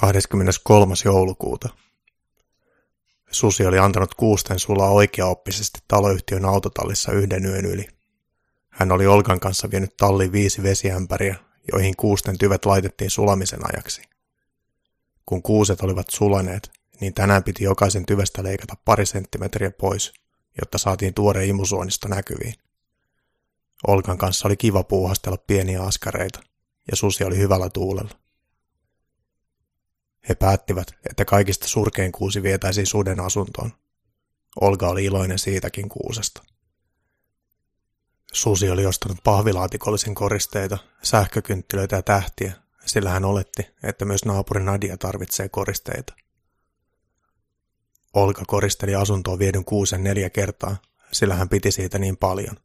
23. joulukuuta. Susi oli antanut kuusten sulaa oikeaoppisesti taloyhtiön autotallissa yhden yön yli. Hän oli Olkan kanssa vienyt talliin viisi vesiämpäriä, joihin kuusten tyvet laitettiin sulamisen ajaksi. Kun kuuset olivat sulaneet, niin tänään piti jokaisen tyvestä leikata pari senttimetriä pois, jotta saatiin tuore imusuonista näkyviin. Olkan kanssa oli kiva puuhastella pieniä askareita, ja susi oli hyvällä tuulella. He päättivät, että kaikista surkein kuusi vietäisiin suden asuntoon. Olga oli iloinen siitäkin kuusesta. Susi oli ostanut pahvilaatikollisen koristeita, sähkökynttilöitä ja tähtiä, sillä hän oletti, että myös naapuri Nadia tarvitsee koristeita. Olga koristeli asuntoa viedyn kuusen neljä kertaa, sillä hän piti siitä niin paljon.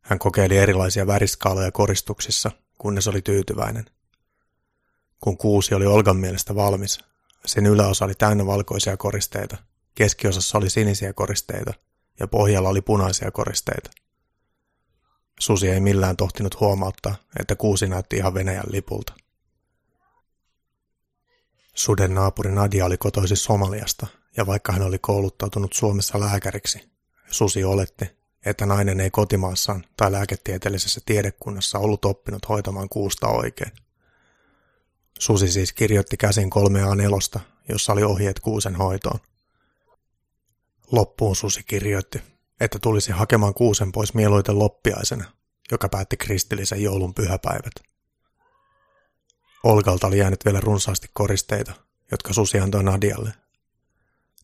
Hän kokeili erilaisia väriskaaloja koristuksissa, kunnes oli tyytyväinen – kun kuusi oli Olgan mielestä valmis, sen yläosa oli täynnä valkoisia koristeita, keskiosassa oli sinisiä koristeita ja pohjalla oli punaisia koristeita. Susi ei millään tohtinut huomauttaa, että kuusi näytti ihan Venäjän lipulta. Suden naapuri Nadia oli kotoisin Somaliasta, ja vaikka hän oli kouluttautunut Suomessa lääkäriksi, Susi oletti, että nainen ei kotimaassaan tai lääketieteellisessä tiedekunnassa ollut oppinut hoitamaan kuusta oikein. Susi siis kirjoitti käsin kolmea nelosta, jossa oli ohjeet kuusen hoitoon. Loppuun Susi kirjoitti, että tulisi hakemaan kuusen pois mieluiten loppiaisena, joka päätti kristillisen joulun pyhäpäivät. Olgalta oli jäänyt vielä runsaasti koristeita, jotka Susi antoi Nadialle.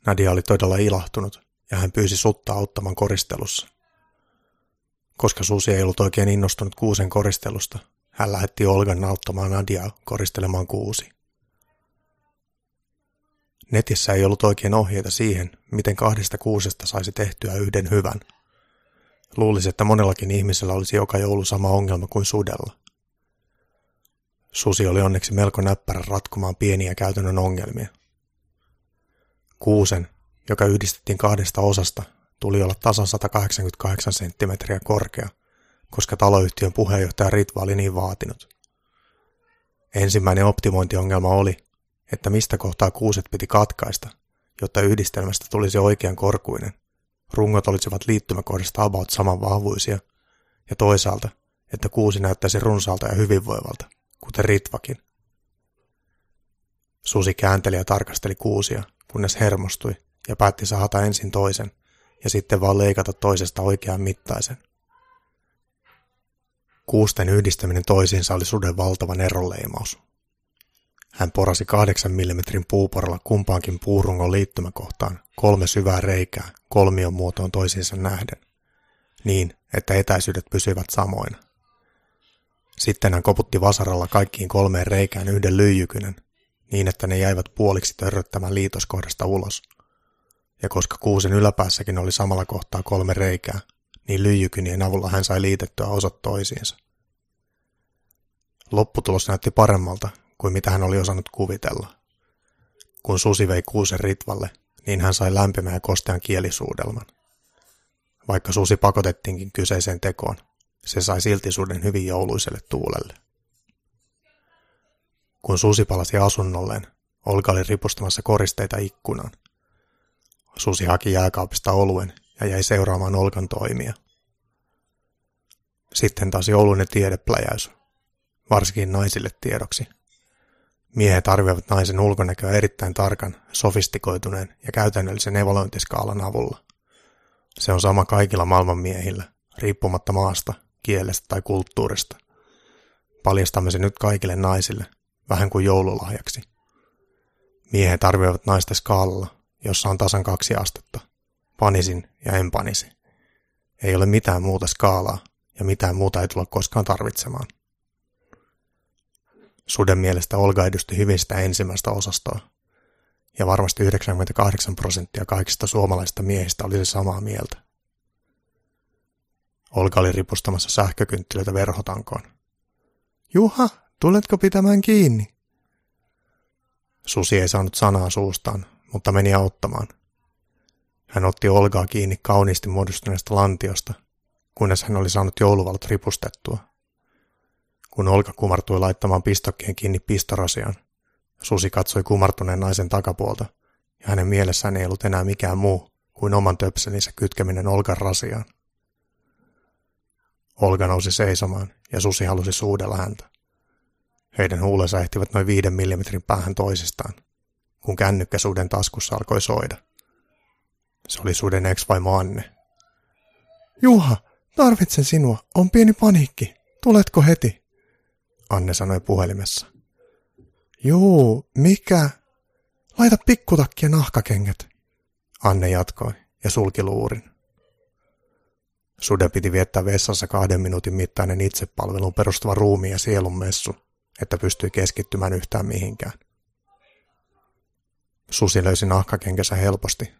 Nadia oli todella ilahtunut ja hän pyysi sutta auttamaan koristelussa. Koska Susi ei ollut oikein innostunut kuusen koristelusta, hän lähetti Olgan auttamaan Nadiaa koristelemaan kuusi. Netissä ei ollut oikein ohjeita siihen, miten kahdesta kuusesta saisi tehtyä yhden hyvän. Luulisi, että monellakin ihmisellä olisi joka joulu sama ongelma kuin sudella. Susi oli onneksi melko näppärä ratkomaan pieniä käytännön ongelmia. Kuusen, joka yhdistettiin kahdesta osasta, tuli olla tasan 188 senttimetriä korkea – koska taloyhtiön puheenjohtaja Ritva oli niin vaatinut. Ensimmäinen optimointiongelma oli, että mistä kohtaa kuuset piti katkaista, jotta yhdistelmästä tulisi oikean korkuinen. Rungot olisivat liittymäkohdasta about saman vahvuisia, ja toisaalta, että kuusi näyttäisi runsaalta ja hyvinvoivalta, kuten Ritvakin. Susi käänteli ja tarkasteli kuusia, kunnes hermostui ja päätti sahata ensin toisen ja sitten vaan leikata toisesta oikean mittaisen. Kuusten yhdistäminen toisiinsa oli suden valtavan eroleimaus. Hän porasi kahdeksan millimetrin puuporalla kumpaankin puurungon liittymäkohtaan kolme syvää reikää kolmion muotoon toisiinsa nähden, niin että etäisyydet pysyivät samoina. Sitten hän koputti vasaralla kaikkiin kolmeen reikään yhden lyijykynän, niin että ne jäivät puoliksi törröttämään liitoskohdasta ulos. Ja koska kuusen yläpäässäkin oli samalla kohtaa kolme reikää, niin lyijykynien avulla hän sai liitettyä osat toisiinsa. Lopputulos näytti paremmalta kuin mitä hän oli osannut kuvitella. Kun susi vei kuusen ritvalle, niin hän sai lämpimän ja kostean kielisuudelman. Vaikka susi pakotettiinkin kyseiseen tekoon, se sai silti suden hyvin jouluiselle tuulelle. Kun susi palasi asunnolleen, Olga oli ripustamassa koristeita ikkunaan. Susi haki jääkaapista oluen ja jäi seuraamaan Olkan toimia. Sitten taas jouluinen tiedepläjäys, varsinkin naisille tiedoksi. Miehet arvioivat naisen ulkonäköä erittäin tarkan, sofistikoituneen ja käytännöllisen evaluointiskaalan avulla. Se on sama kaikilla maailman miehillä, riippumatta maasta, kielestä tai kulttuurista. Paljastamme se nyt kaikille naisille, vähän kuin joululahjaksi. Miehet arvioivat naista skaalalla, jossa on tasan kaksi astetta – panisin ja en panisi. Ei ole mitään muuta skaalaa ja mitään muuta ei tulla koskaan tarvitsemaan. Suden mielestä Olga edusti hyvin sitä ensimmäistä osastoa, ja varmasti 98 prosenttia kaikista suomalaisista miehistä olisi samaa mieltä. Olga oli ripustamassa sähkökynttilöitä verhotankoon. Juha, tuletko pitämään kiinni? Susi ei saanut sanaa suustaan, mutta meni auttamaan – hän otti Olgaa kiinni kauniisti muodostuneesta lantiosta, kunnes hän oli saanut jouluvalot ripustettua. Kun Olga kumartui laittamaan pistokkeen kiinni pistorasiaan, Susi katsoi kumartuneen naisen takapuolta, ja hänen mielessään ei ollut enää mikään muu kuin oman töpselinsä kytkeminen Olgan rasiaan. Olga nousi seisomaan, ja Susi halusi suudella häntä. Heidän huulensa ehtivät noin viiden millimetrin päähän toisistaan, kun kännykkä suden taskussa alkoi soida. Se oli suden ex-vaimo Anne. Juha, tarvitsen sinua. On pieni paniikki. Tuletko heti? Anne sanoi puhelimessa. Juu, mikä? Laita pikkutakki ja nahkakengät. Anne jatkoi ja sulki luurin. Suden piti viettää vessassa kahden minuutin mittainen itsepalveluun perustuva ruumiin ja sielun messu, että pystyi keskittymään yhtään mihinkään. Susi löysi nahkakenkänsä helposti,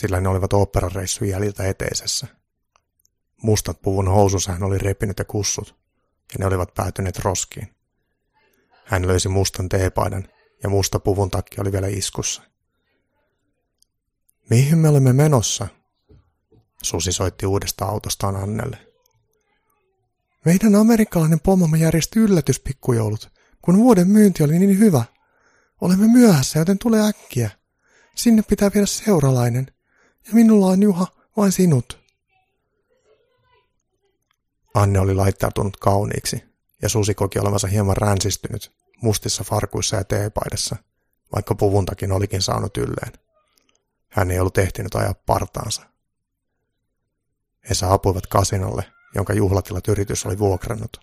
sillä ne olivat oopperareissun jäljiltä eteisessä. Mustat puvun housussa hän oli repinyt ja kussut, ja ne olivat päätyneet roskiin. Hän löysi mustan teepaidan, ja musta puvun takki oli vielä iskussa. Mihin me olemme menossa? Susi soitti uudesta autostaan Annelle. Meidän amerikkalainen pomomme järjesti yllätyspikkujoulut, kun vuoden myynti oli niin hyvä. Olemme myöhässä, joten tule äkkiä. Sinne pitää viedä seuralainen. Ja minulla on Juha, vain sinut. Anne oli laittautunut kauniiksi, ja Susi koki olevansa hieman ränsistynyt, mustissa farkuissa ja teepaidassa, vaikka puvuntakin olikin saanut ylleen. Hän ei ollut ehtinyt ajaa partaansa. He saapuivat kasinolle, jonka juhlatilat yritys oli vuokrannut.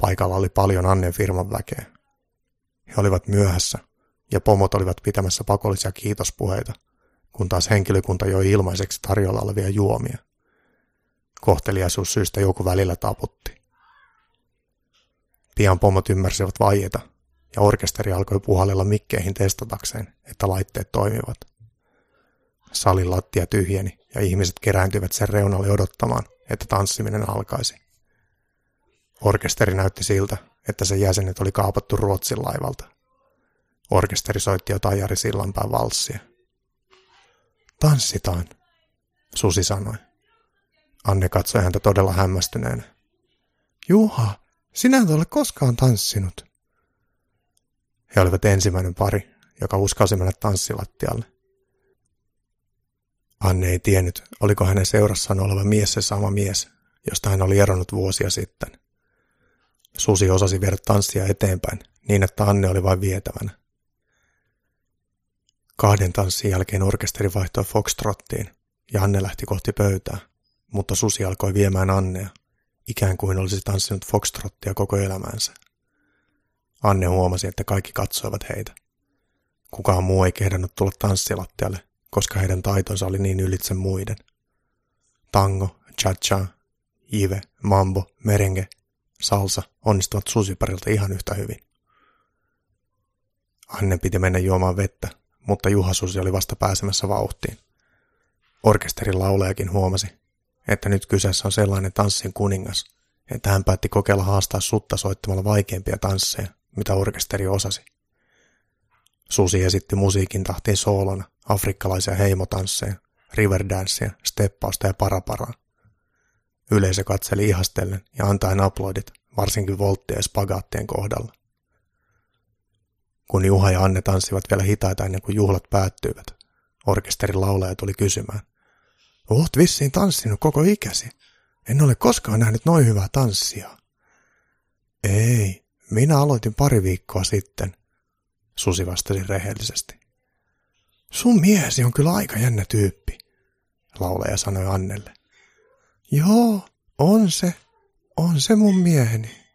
Paikalla oli paljon Annen firman väkeä. He olivat myöhässä, ja pomot olivat pitämässä pakollisia kiitospuheita, kun taas henkilökunta joi ilmaiseksi tarjolla olevia juomia. Kohteliaisuussyystä joku välillä taputti. Pian pomot ymmärsivät vaieta, ja orkesteri alkoi puhallella mikkeihin testatakseen, että laitteet toimivat. Salin lattia tyhjeni ja ihmiset kerääntyivät sen reunalle odottamaan, että tanssiminen alkaisi. Orkesteri näytti siltä, että sen jäsenet oli kaapattu Ruotsin laivalta. Orkesteri soitti jotain Jari Sillanpään valssia. Tanssitaan, Susi sanoi. Anne katsoi häntä todella hämmästyneenä. Juha, sinä et ole koskaan tanssinut. He olivat ensimmäinen pari, joka uskalsi mennä tanssilattialle. Anne ei tiennyt, oliko hänen seurassaan oleva mies se sama mies, josta hän oli eronnut vuosia sitten. Susi osasi viedä tanssia eteenpäin, niin että Anne oli vain vietävänä. Kahden tanssin jälkeen orkesteri vaihtoi foxtrottiin ja Anne lähti kohti pöytää, mutta Susi alkoi viemään Annea, ikään kuin olisi tanssinut foxtrottia koko elämänsä. Anne huomasi, että kaikki katsoivat heitä. Kukaan muu ei kehdannut tulla tanssilattialle, koska heidän taitonsa oli niin ylitse muiden. Tango, cha-cha, ive, mambo, merengue, salsa onnistuvat susiparilta ihan yhtä hyvin. Anne piti mennä juomaan vettä, mutta Juha Susi oli vasta pääsemässä vauhtiin. Orkesterin laulajakin huomasi, että nyt kyseessä on sellainen tanssin kuningas, että hän päätti kokeilla haastaa sutta soittamalla vaikeimpia tansseja, mitä orkesteri osasi. Susi esitti musiikin tahtiin soolona afrikkalaisia heimotansseja, riverdanssia, steppausta ja paraparaa. Yleisö katseli ihastellen ja antaen aplodit, varsinkin volttien ja spagaattien kohdalla. Kun Juha ja Anne tanssivat vielä hitaita ennen kuin juhlat päättyivät, orkesterin laulaja tuli kysymään. Oot vissiin tanssinut koko ikäsi. En ole koskaan nähnyt noin hyvää tanssia. Ei, minä aloitin pari viikkoa sitten, Susi vastasi rehellisesti. Sun miehesi on kyllä aika jännä tyyppi, laulaja sanoi Annelle. Joo, on se, on se mun mieheni.